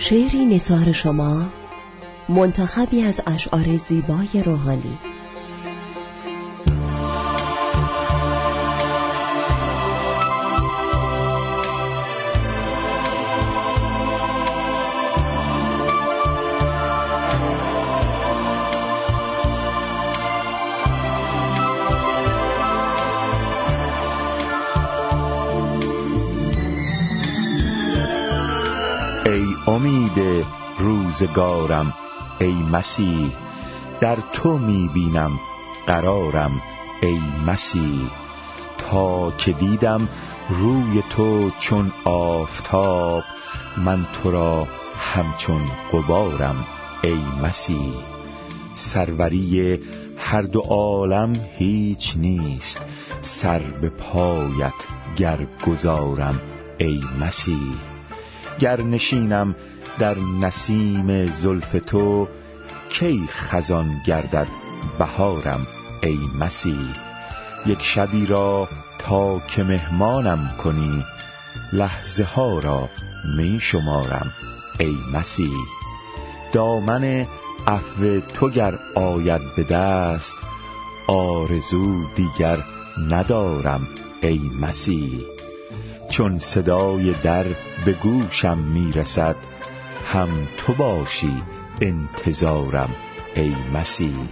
شعری نصار شما منتخبی از اشعار زیبای روحانی. روزگارم ای مسیح. در تو می بینم قرارم ای مسیح. تا که دیدم روی تو چون آفتاب من تو را همچون قبارم ای مسیح. سروری هر دو عالم هیچ نیست. سر به پایت گر گذارم ای مسیح. گر نشینم در نسیم زلف تو کی خزان گردد بهارم ای مسیح؟ یک شبی را تا که مهمانم کنی لحظه ها را می شمارم ای مسیح. دامن عفو تو گر آید به دست آرزو دیگر ندارم ای مسیح. چون صدای در به گوشم می‌رسد هم تو باشی انتظارم ای مسیح.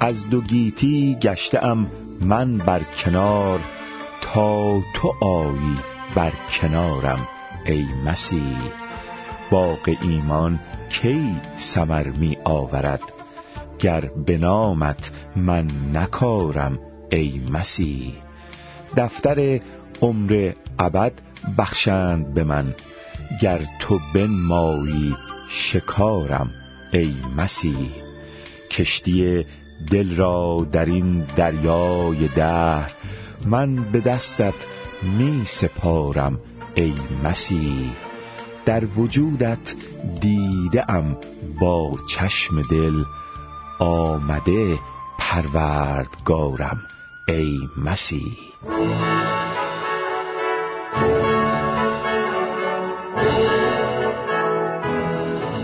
از دو گیتی گشتم من بر کنار تا تو آیی بر کنارم ای مسیح. باغ ایمان کی سمر می آورد؟ گر به نامت من نکارم ای مسیح. دفتر عمر ابد بخشند به من. گر تو بنمایی شکارم ای مسیح. کشتی دل را در این دریای دهر من به دستت می سپارم ای مسیح. در وجودت دیده ام با چشم دل آمده پروردگارم ای مسیح.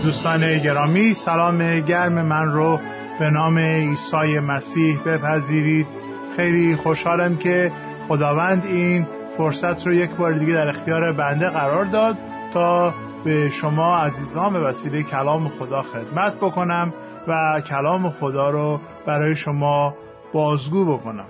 دوستان گرامی سلام گرم من رو به نام عیسی مسیح بپذیرید. خیلی خوشحالم که خداوند این فرصت رو یک بار دیگه در اختیار بنده قرار داد تا به شما عزیزان به وسیله کلام خدا خدمت بکنم و کلام خدا رو برای شما بازگو بکنم.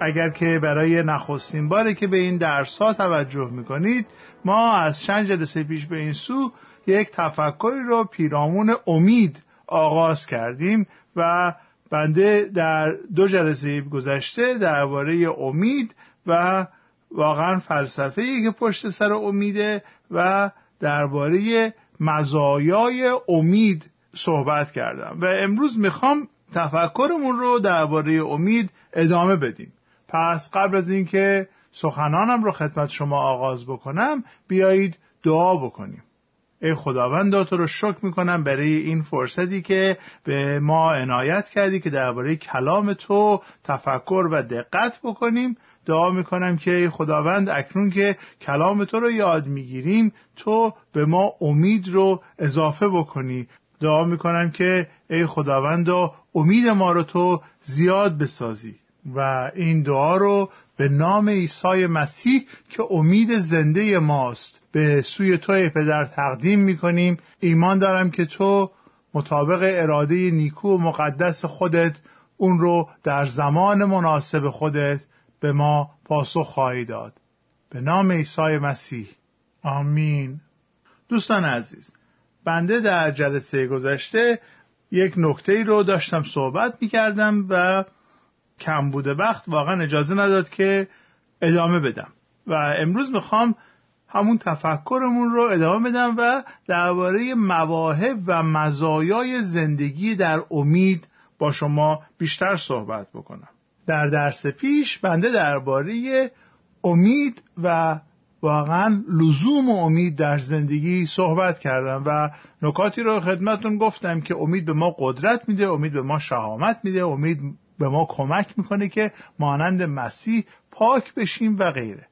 اگر که برای نخستین باره که به این درس ها توجه می‌کنید ما از چند جلسه پیش به این سو یک تفکری رو پیرامون امید آغاز کردیم و بنده در دو جلسه گذشته درباره امید و واقعا فلسفه که پشت سر امیده و درباره مزایای امید صحبت کردم. و امروز می‌خوام تفکرمون رو درباره امید ادامه بدیم. پس قبل از اینکه سخنانم رو خدمت شما آغاز بکنم بیایید دعا بکنیم. ای خداوند تو رو شکر می‌کنم برای این فرصتی که به ما عنایت کردی که درباره کلام تو تفکر و دقت بکنیم. دعا می‌کنم که ای خداوند اکنون که کلام تو رو یاد می‌گیریم تو به ما امید رو اضافه بکنی. دعا می‌کنم که ای خداوند امید ما رو تو زیاد بسازی و این دعا رو به نام عیسی مسیح که امید زنده ماست. به سوی تو پدر تقدیم می‌کنیم. ایمان دارم که تو مطابق اراده نیکو و مقدس خودت اون رو در زمان مناسب خودت به ما پاسخ خواهی داد. به نام عیسی مسیح. آمین. دوستان عزیز بنده در جلسه گذشته یک نکته رو داشتم صحبت می کردم و کم بوده وقت واقعا اجازه نداد که ادامه بدم. و امروز می‌خوام همون تفکرمون رو ادامه بدم و درباره مواهب و مزایای زندگی در امید با شما بیشتر صحبت بکنم. در درس پیش بنده درباره امید و واقعا لزوم و امید در زندگی صحبت کردم و نکاتی رو خدمتون گفتم که امید به ما قدرت میده امید به ما شهامت میده امید به ما کمک می‌کنه که مانند مسیح پاک بشیم و غیره.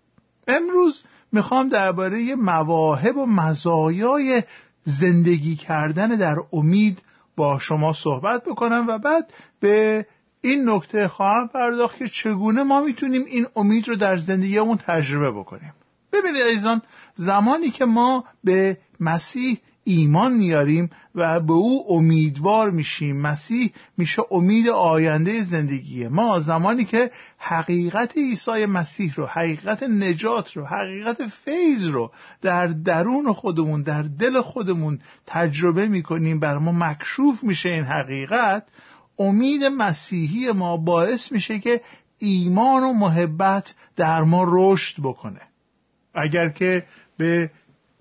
امروز می‌خوام درباره مواهب و مزایای زندگی کردن در امید با شما صحبت بکنم و بعد به این نکته خواهم پرداخت که چگونه ما می‌تونیم این امید رو در زندگیمون تجربه بکنیم. ببینید عزیزان زمانی که ما به مسیح ایمان میاریم و به او امیدوار میشیم. مسیح میشه امید آینده زندگی ما زمانی که حقیقت عیسی مسیح رو حقیقت نجات رو حقیقت فیض رو در درون خودمون در دل خودمون تجربه می‌کنیم بر ما مکشوف میشه این حقیقت امید مسیحی ما باعث میشه که ایمان و محبت در ما رشد بکنه. اگر که به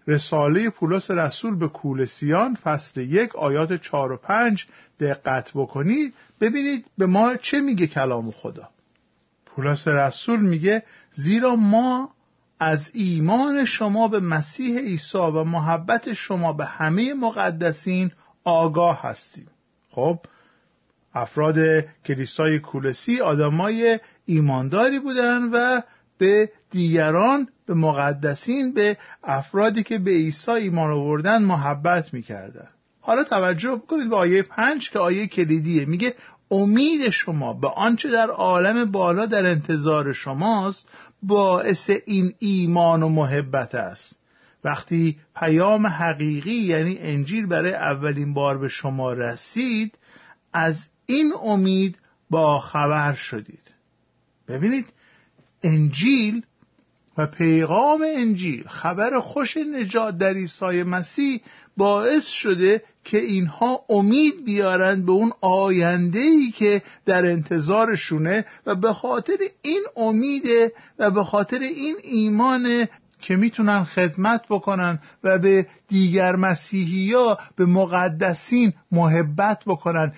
رساله پولس رسول به کولسیان فصل یک آیات چار و پنج دقت بکنید ببینید به ما چه میگه کلام خدا. پولس رسول میگه زیرا ما از ایمان شما به مسیح عیسی و محبت شما به همه مقدسین آگاه هستیم. خب افراد کلیسای کولسی آدمای ایمانداری بودن و به دیگران به مقدسین به افرادی که به عیسی ایمان آوردن محبت می‌کردن. حالا توجه بکنید به آیه پنج که آیه کلیدیه. میگه امید شما به آنچه در عالم بالا در انتظار شماست باعث این ایمان و محبت است. وقتی پیام حقیقی یعنی انجیل برای اولین بار به شما رسید از این امید با خبر شدید. ببینید انجیل و پیغام انجیل خبر خوش نجات در عیسی مسیح باعث شده که اینها امید بیارند به اون آینده ای که در انتظارشونه و به خاطر این امید و به خاطر این ایمان که می‌تونن خدمت بکنن و به دیگر مسیحی ها به مقدسین محبت بکنن.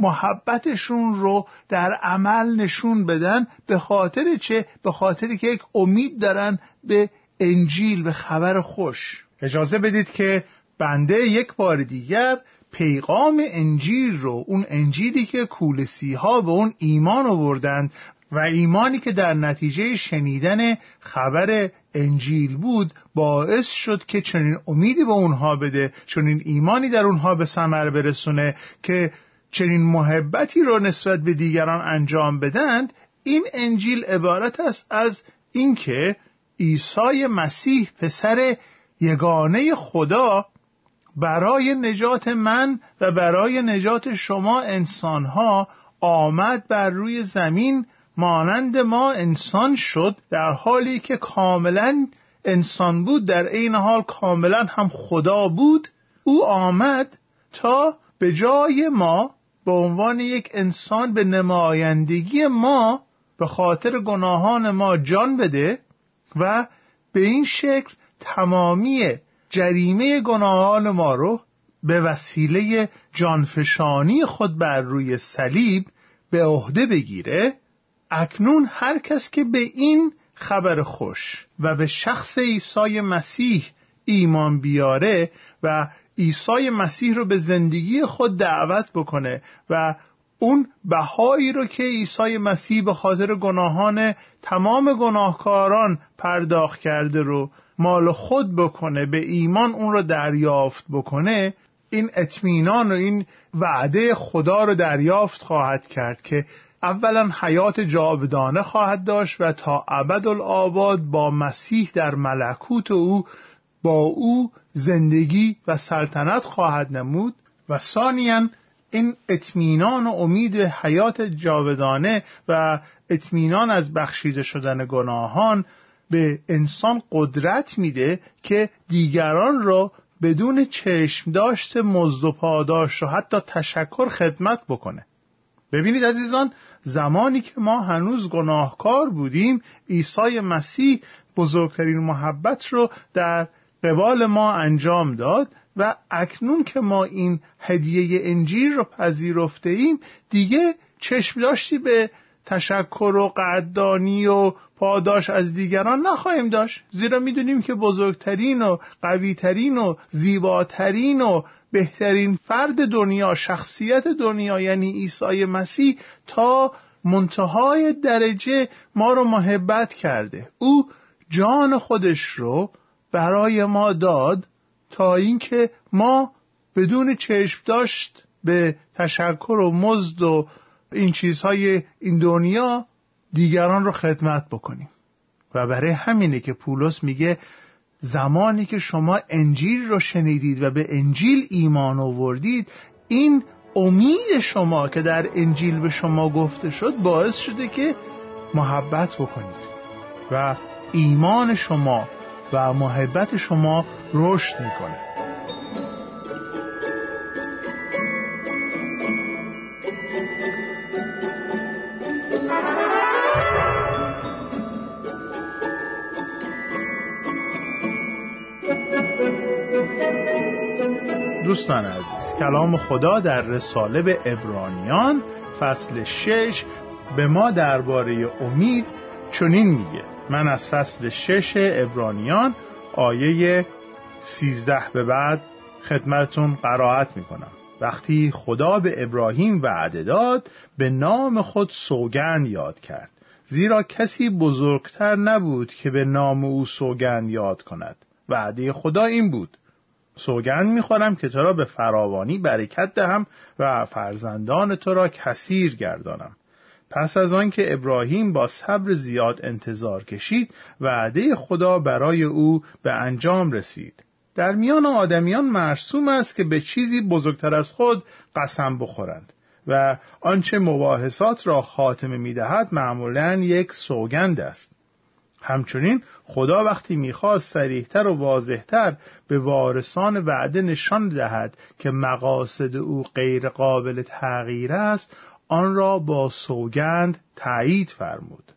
محبتشون رو در عمل نشون بدن به خاطر چه؟ به خاطری که یک امید دارن به انجیل به خبر خوش اجازه بدید که بنده یک بار دیگر پیغام انجیل رو اون انجیلی که کولسی ها به اون ایمان آوردند و ایمانی که در نتیجه شنیدن خبر انجیل بود باعث شد که چنین امیدی به اونها بده چنین ایمانی در اونها به ثمر برسونه که چنین محبتی را نسبت به دیگران انجام بدند این انجیل عبارت است از اینکه عیسی مسیح پسر یگانه خدا برای نجات من و برای نجات شما انسانها آمد بر روی زمین مانند ما انسان شد در حالی که کاملا انسان بود در عین حال کاملا هم خدا بود. او آمد تا به جای ما به عنوان یک انسان به نمایندگی ما به خاطر گناهان ما جان بده و به این شکل تمامی جریمه گناهان ما رو به وسیله جانفشانی خود بر روی صلیب به عهده بگیره اکنون هر کس که به این خبر خوش و به شخص عیسی مسیح ایمان بیاره و عیسی مسیح رو به زندگی خود دعوت بکنه و اون بهایی رو که عیسی مسیح به خاطر گناهان تمام گناهکاران پرداخت کرده رو مال خود بکنه به ایمان اون رو دریافت بکنه این اطمینان و این وعده خدا رو دریافت خواهد کرد که اولا حیات جاودانه خواهد داشت و تا ابدالآباد با مسیح در ملکوت او با او زندگی و سلطنت خواهد نمود و ثانیا این اطمینان و امید حیات جاودانه و اطمینان از بخشیده شدن گناهان به انسان قدرت میده که دیگران را بدون چشم داشت مزد و پاداش و حتی تشکر خدمت بکنه. ببینید عزیزان زمانی که ما هنوز گناهکار بودیم عیسی مسیح بزرگترین محبت رو در قبال ما انجام داد و اکنون که ما این هدیه انجیل رو پذیرفته ایم دیگه چشم داشتی به تشکر و قدردانی و پاداش از دیگران نخواهیم داشت. زیرا می‌دونیم که بزرگترین و قویترین و زیباترین و بهترین فرد دنیا شخصیت دنیا یعنی عیسی مسیح تا منتهای درجه ما رو محبت کرده. او جان خودش رو برای ما داد تا اینکه ما بدون چشم داشت به تشکر و مزد و این چیزهای این دنیا دیگران رو خدمت بکنیم. و برای همینه که پولس میگه زمانی که شما انجیل رو شنیدید و به انجیل ایمان آوردید این امید شما که در انجیل به شما گفته شد باعث شده که محبت بکنید. و ایمان شما و محبت شما رشد می‌کنه. دوستان عزیز کلام خدا در رساله به ابرانیان فصل شش به ما درباره امید چنین میگه. من از فصل شش ابرانیان آیه سیزده به بعد خدمتون قرائت می‌کنم. وقتی خدا به ابراهیم وعده داد به نام خود سوگن یاد کرد. زیرا کسی بزرگتر نبود که به نام او سوگن یاد کند. وعده خدا این بود. سوگند می‌خورم که تو را به فراوانی برکت دهم و فرزندان تو را کثیر گردانم. پس از آنکه ابراهیم با صبر زیاد انتظار کشید وعده خدا برای او به انجام رسید. در میان آدمیان مرسوم است که به چیزی بزرگتر از خود قسم بخورند و آنچه مباحثات را خاتمه می‌دهد معمولا یک سوگند است. همچنین خدا وقتی می‌خواست سریحتر و واضحتر به وارثان وعده نشان دهد که مقاصد او غیر قابل تغییر است آن را با سوگند تایید فرمود.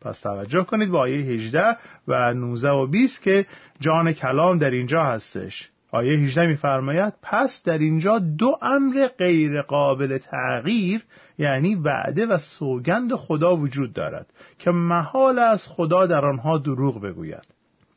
پس توجه کنید با آیه 18 و 19 و 20 که جان کلام در اینجا هستش. آیه 18 میفرماید پس در اینجا دو امر غیر قابل تغییر یعنی وعده و سوگند خدا وجود دارد که محال از خدا در آنها دروغ بگوید.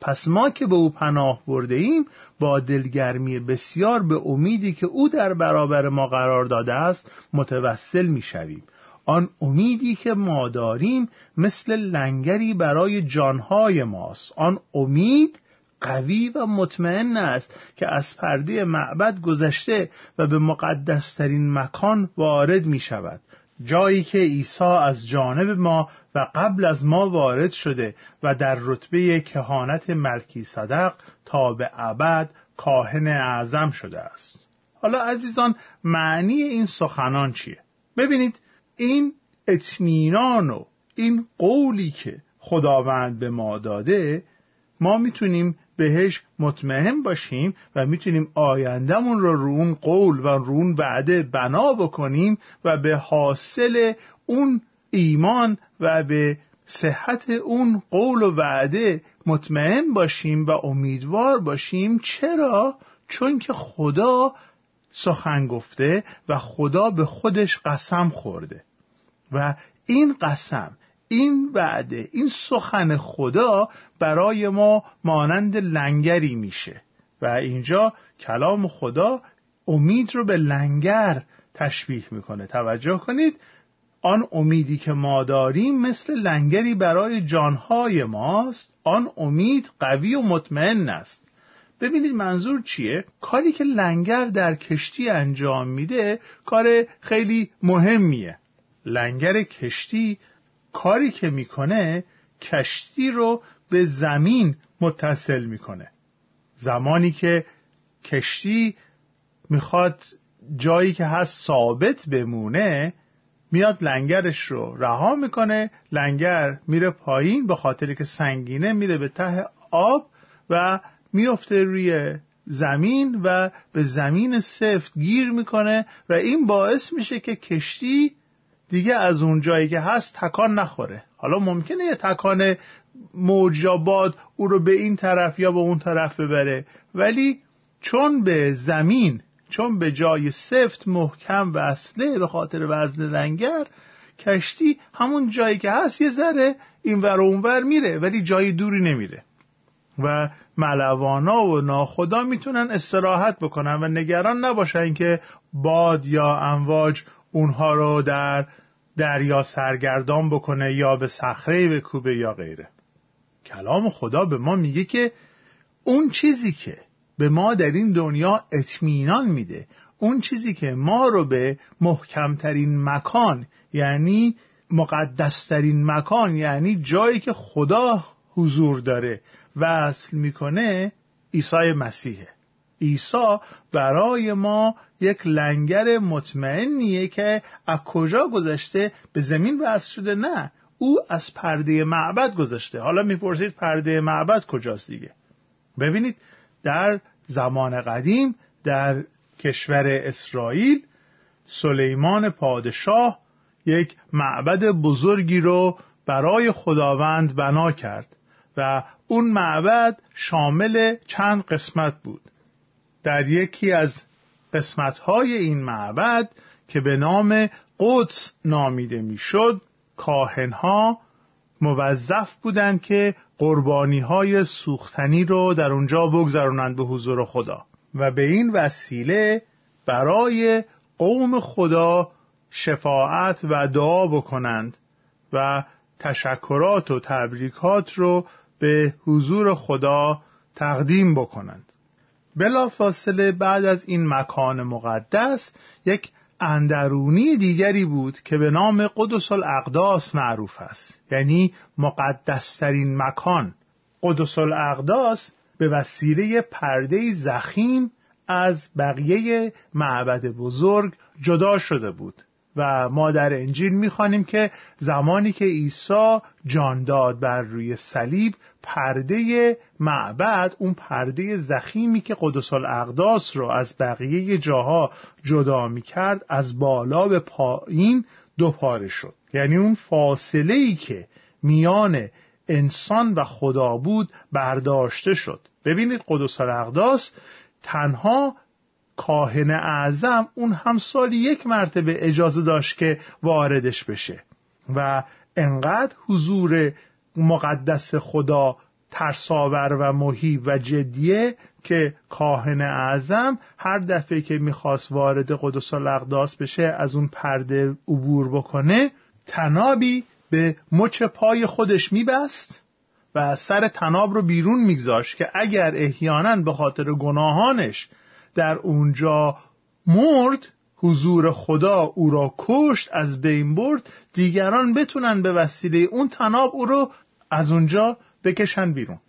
پس ما که به او پناه برده ایم با دلگرمی بسیار به امیدی که او در برابر ما قرار داده است متوسل می شویم. آن امیدی که ما داریم مثل لنگری برای جانهای ماست آن امید قوی و مطمئن است که از پرده معبد گذشته و به مقدسترین مکان وارد می شود جایی که عیسی از جانب ما و قبل از ما وارد شده و در رتبه کهانت ملکی صدق تا به ابد کاهن اعظم شده است. حالا عزیزان معنی این سخنان چیه؟ ببینید این اطمینان و این قولی که خداوند به ما داده ما می‌تونیم بهش مطمئن باشیم و می‌تونیم آیندهمون رو رو اون قول و رو اون وعده بنا بکنیم و به حاصل اون ایمان و به صحت اون قول و وعده مطمئن باشیم و امیدوار باشیم چرا؟ چون که خدا سخن گفته و خدا به خودش قسم خورده و این قسم این وعده این سخن خدا برای ما مانند لنگری میشه. و اینجا کلام خدا امید رو به لنگر تشبیه می‌کنه. توجه کنید آن امیدی که ما داریم مثل لنگری برای جانهای ماست. آن امید قوی و مطمئن است. ببینید منظور چیه؟ کاری که لنگر در کشتی انجام میده کار خیلی مهمیه. لنگر کشتی کاری که می‌کنه کشتی رو به زمین متصل می‌کنه. زمانی که کشتی می‌خواد جایی که هست ثابت بمونه میاد لنگرش رو رها می‌کنه لنگر میره پایین به خاطر که سنگینه میره به ته آب و میفته روی زمین و به زمین سفت گیر می‌کنه و این باعث میشه که کشتی دیگه از اون جایی که هست تکان نخوره. حالا ممکنه یه تکان موج باد او رو به این طرف یا به اون طرف ببره. ولی چون به زمین چون به جای سفت محکم وصله به خاطر وزن لنگر کشتی همون جایی که هست یه ذره این ور و ور میره ولی جای دوری نمیره. و ملوانا و ناخدا می‌تونن استراحت بکنن و نگران نباشن که باد یا امواج اونها رو در دریا سرگردان بکنه یا به صخره بکوبه یا غیره. کلام خدا به ما میگه که اون چیزی که به ما در این دنیا اطمینان میده اون چیزی که ما رو به محکمترین مکان یعنی مقدسترین مکان یعنی جایی که خدا حضور داره وصل می‌کنه عیسی مسیحه. عیسی برای ما یک لنگر مطمئنیه که از کجا گذشته؟ به زمین وصل شده؟ نه. او از پرده معبد گذشته. حالا می‌پرسید پرده معبد کجاست دیگه؟ ببینید در زمان قدیم در کشور اسرائیل سلیمان پادشاه یک معبد بزرگی رو برای خداوند بنا کرد و اون معبد شامل چند قسمت بود. در یکی از قسمتهای این معبد که به نام قدس نامیده می‌شد کاهنها موظف بودند که قربانی های سوختنی رو در اونجا بگذرونند به حضور خدا و به این وسیله برای قوم خدا شفاعت و دعا بکنند و تشکرات و تبریکات رو به حضور خدا تقدیم بکنند. بلا فاصله بعد از این مکان مقدس یک اندرونی دیگری بود که به نام قدس الاقداس معروف است. یعنی مقدسترین مکان. قدس الاقداس به وسیله پرده زخیم از بقیه معبد بزرگ جدا شده بود. و ما در انجیل می‌خوانیم که زمانی که عیسی جان داد بر روی صلیب پرده معبد اون پرده زخیمی که قدس الاقداس رو از بقیه جاها جدا می‌کرد از بالا به پایین دو پاره شد. یعنی اون فاصله ای که میان انسان و خدا بود برداشته شد. ببینید قدس الاقداس تنها کاهن اعظم اون هم سالی یک مرتبه اجازه داشت که واردش بشه. و انقدر حضور مقدس خدا ترساور و محیب و جدیه که کاهن اعظم هر دفعه که می‌خواست وارد قدس الاقداس بشه از اون پرده عبور بکنه تنابی به مچ پای خودش میبست و سر تناب رو بیرون میگذاشت که اگر احیانا به خاطر گناهانش در اونجا مرد حضور خدا او را کشت از بین برد دیگران بتونن به وسیله اون تناب او رو از اونجا بکشن بیرون.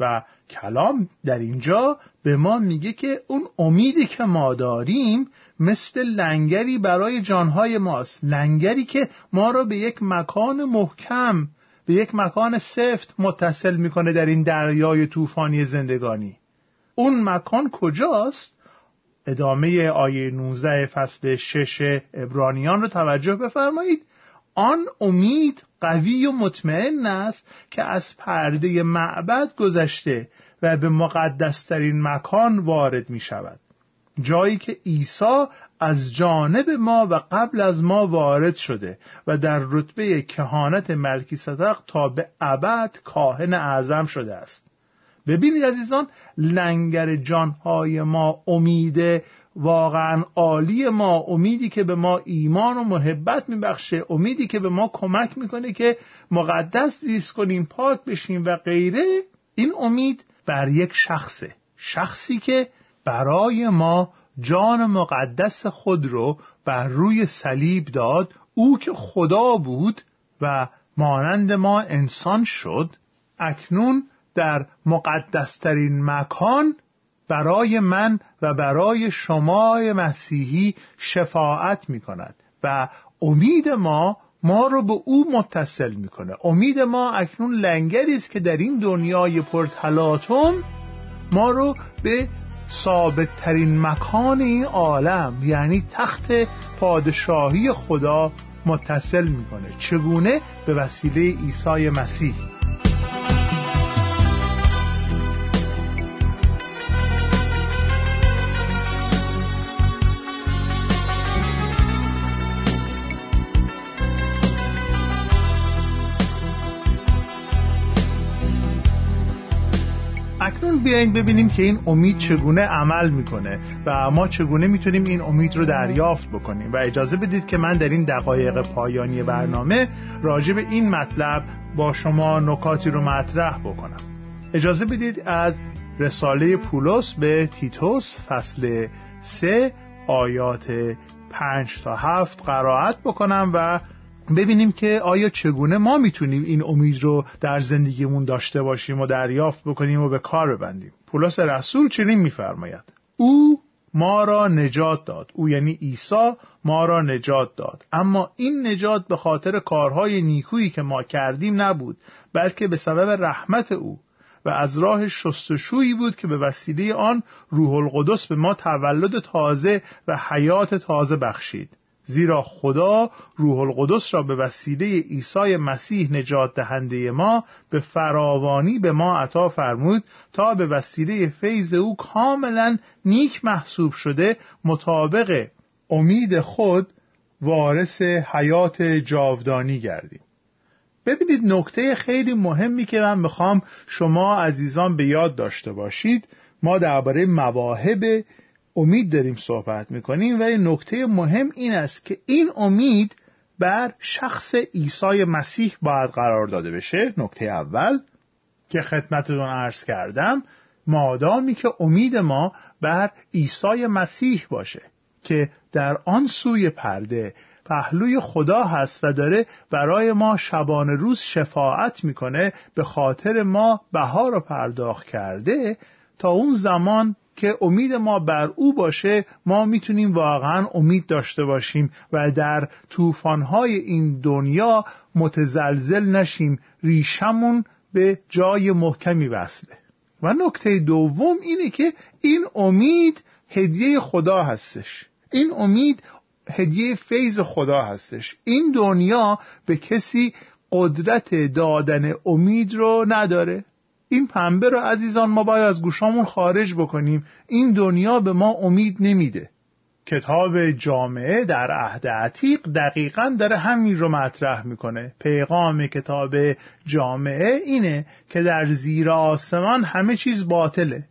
و کلام در اینجا به ما میگه که اون امیدی که ما داریم مثل لنگری برای جانهای ماست. لنگری که ما را به یک مکان محکم به یک مکان سفت متصل می‌کنه در این دریای طوفانی زندگانی. اون مکان کجاست؟ ادامه آیه 19 فصل 6 ابرانیان رو توجه بفرمایید. آن امید قوی و مطمئن است که از پرده معبد گذشته و به مقدسترین مکان وارد می شود. جایی که عیسی از جانب ما و قبل از ما وارد شده و در رتبه کهانت ملکی صدق تا به ابد کاهن اعظم شده است. ببینید عزیزان لنگر جانهای ما امید واقعا عالی ما امیدی که به ما ایمان و محبت میبخشه امیدی که به ما کمک می‌کنه که مقدس زیست کنیم پاک بشیم و غیره. این امید بر یک شخصه شخصی که برای ما جان مقدس خود رو بر روی صلیب داد او که خدا بود و مانند ما انسان شد اکنون در مقدسترین مکان برای من و برای شما مسیحی شفاعت می کند و امید ما ما رو به او متصل می‌کنه. امید ما اکنون لنگری است که در این دنیای پرتلاتم ما رو به ثابت ترین مکان این عالم یعنی تخت پادشاهی خدا متصل می‌کنه. چگونه؟ به وسیله عیسی مسیح. بیاین ببینیم که این امید چگونه عمل می‌کنه و ما چگونه می‌تونیم این امید رو دریافت بکنیم. و اجازه بدید که من در این دقایق پایانی برنامه راجع به این مطلب با شما نکاتی رو مطرح بکنم. اجازه بدید از رساله پولس به تیتوس فصل سه آیات پنج تا هفت قرائت بکنم و ببینیم که آیا چگونه ما می‌تونیم این امید رو در زندگیمون داشته باشیم و دریافت بکنیم و به کار ببندیم. پولس رسول چنین میفرماید. او ما را نجات داد. او یعنی عیسی ما را نجات داد. اما این نجات به خاطر کارهای نیکویی که ما کردیم نبود بلکه به سبب رحمت او و از راه شستشویی بود که به وسیله آن روح القدس به ما تولد تازه و حیات تازه بخشید. زیرا خدا روح القدس را به وسیله عیسی مسیح نجات دهنده ما به فراوانی به ما عطا فرمود تا به وسیله فیض او کاملا نیک محسوب شده مطابق امید خود وارث حیات جاودانی گردیم. ببینید نکته خیلی مهمی که من می‌خوام شما عزیزان به یاد داشته باشید ما درباره مواهب امید داریم صحبت می‌کنیم ولی نکته مهم این است که این امید بر شخص عیسی مسیح باید قرار داده بشه. نکته اول که خدمتتون عرض کردم مادامی که امید ما بر عیسی مسیح باشه که در آن سوی پرده پهلوی خدا هست و داره برای ما شبانه روز شفاعت می‌کنه به خاطر ما بها رو پرداخت کرده تا اون زمان که امید ما بر او باشه ما می‌تونیم واقعا امید داشته باشیم و در طوفانهای این دنیا متزلزل نشیم ریشمون به جای محکمی وصله. و نکته دوم اینه که این امید هدیه خدا هستش. این امید هدیه فیض خدا هستش. این دنیا به کسی قدرت دادن امید رو نداره. این پنبه رو عزیزان ما باید از گوشامون خارج بکنیم. این دنیا به ما امید نمیده. کتاب جامعه در عهد عتیق دقیقا داره همین رو مطرح می‌کنه. پیغام کتاب جامعه اینه که در زیر آسمان همه چیز باطله.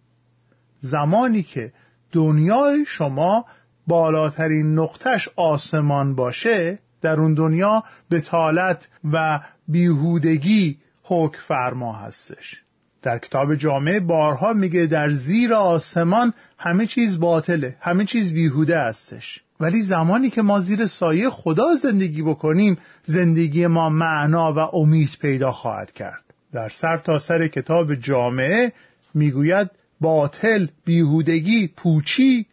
زمانی که دنیای شما بالاترین نقطش آسمان باشه در اون دنیا بتالت و بیهودگی حکم فرما هستش. در کتاب جامعه بارها میگه در زیر آسمان همه چیز باطله همه چیز بیهوده هستش. ولی زمانی که ما زیر سایه خدا زندگی بکنیم زندگی ما معنا و امید پیدا خواهد کرد. در سر تا سر کتاب جامعه می‌گوید باطل بیهودگی پوچی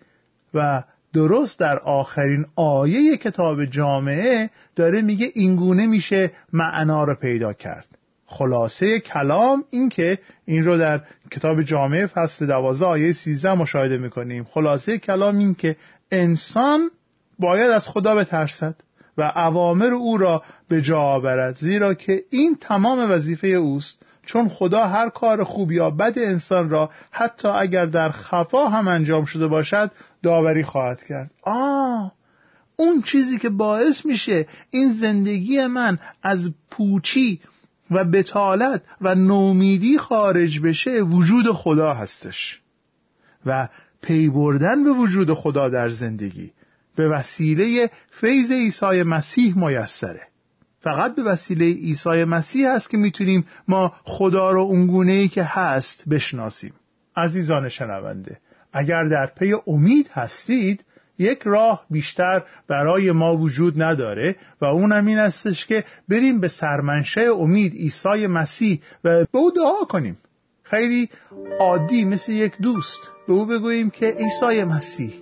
و درست در آخرین آیه کتاب جامعه داره میگه اینگونه میشه معنا رو پیدا کرد. خلاصه کلام این که این رو در کتاب جامعه فصل دوازه آیه سیزده مشاهده می‌کنیم. خلاصه کلام این که انسان باید از خدا بترسد و عوامر او را به جا آورد. زیرا که این تمام وظیفه اوست. چون خدا هر کار خوب یا بد انسان را حتی اگر در خفا هم انجام شده باشد داوری خواهد کرد. آه! اون چیزی که باعث میشه این زندگی من از پوچی و بتالت و نومیدی خارج بشه وجود خدا هستش. و پی بردن به وجود خدا در زندگی به وسیله فیض عیسی مسیح میسره. فقط به وسیله عیسی مسیح هست که می‌تونیم ما خدا رو اونگونه ای که هست بشناسیم. عزیزان شنونده اگر در پی امید هستید یک راه بیشتر برای ما وجود نداره و اونم این استش که بریم به سرمنشه امید عیسی مسیح و به او دعا کنیم. خیلی عادی مثل یک دوست به او بگوییم که عیسی مسیح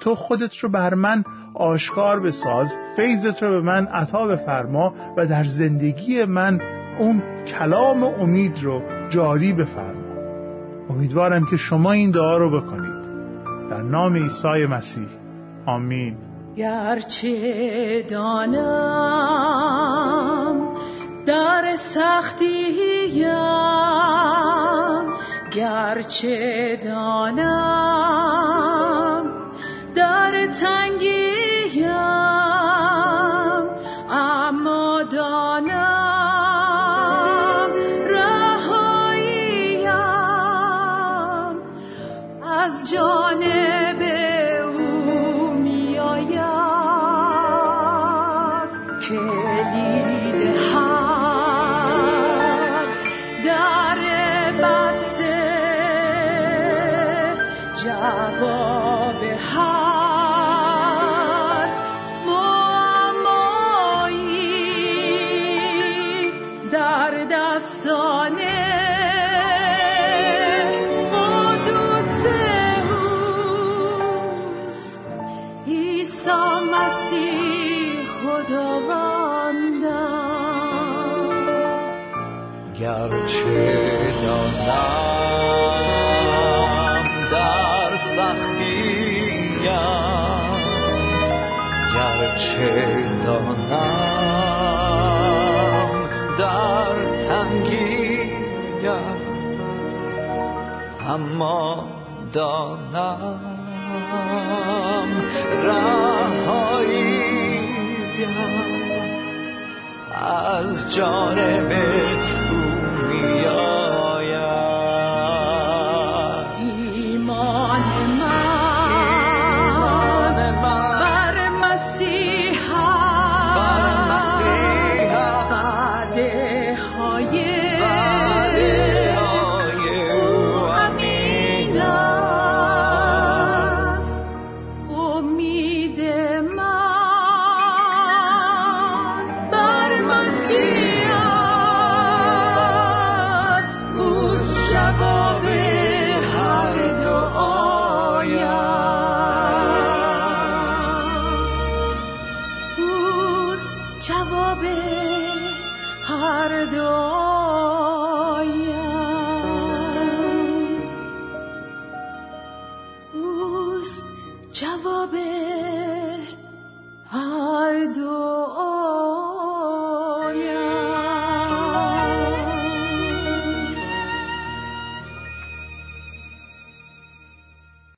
تو خودت رو بر من آشکار بساز فیضت رو به من عطا بفرما و در زندگی من اون کلام امید رو جاری بفرما. امیدوارم که شما این دعا رو بکنید. در نام عیسی مسیح. آمین. گرچه دانم در سختیم گرچه دانم در تنگیم اما دانم رهاییم از جانب گرچه دانم در سختیم. گرچه دانم در تنگیم. اما دانم رهاییم. از جانب your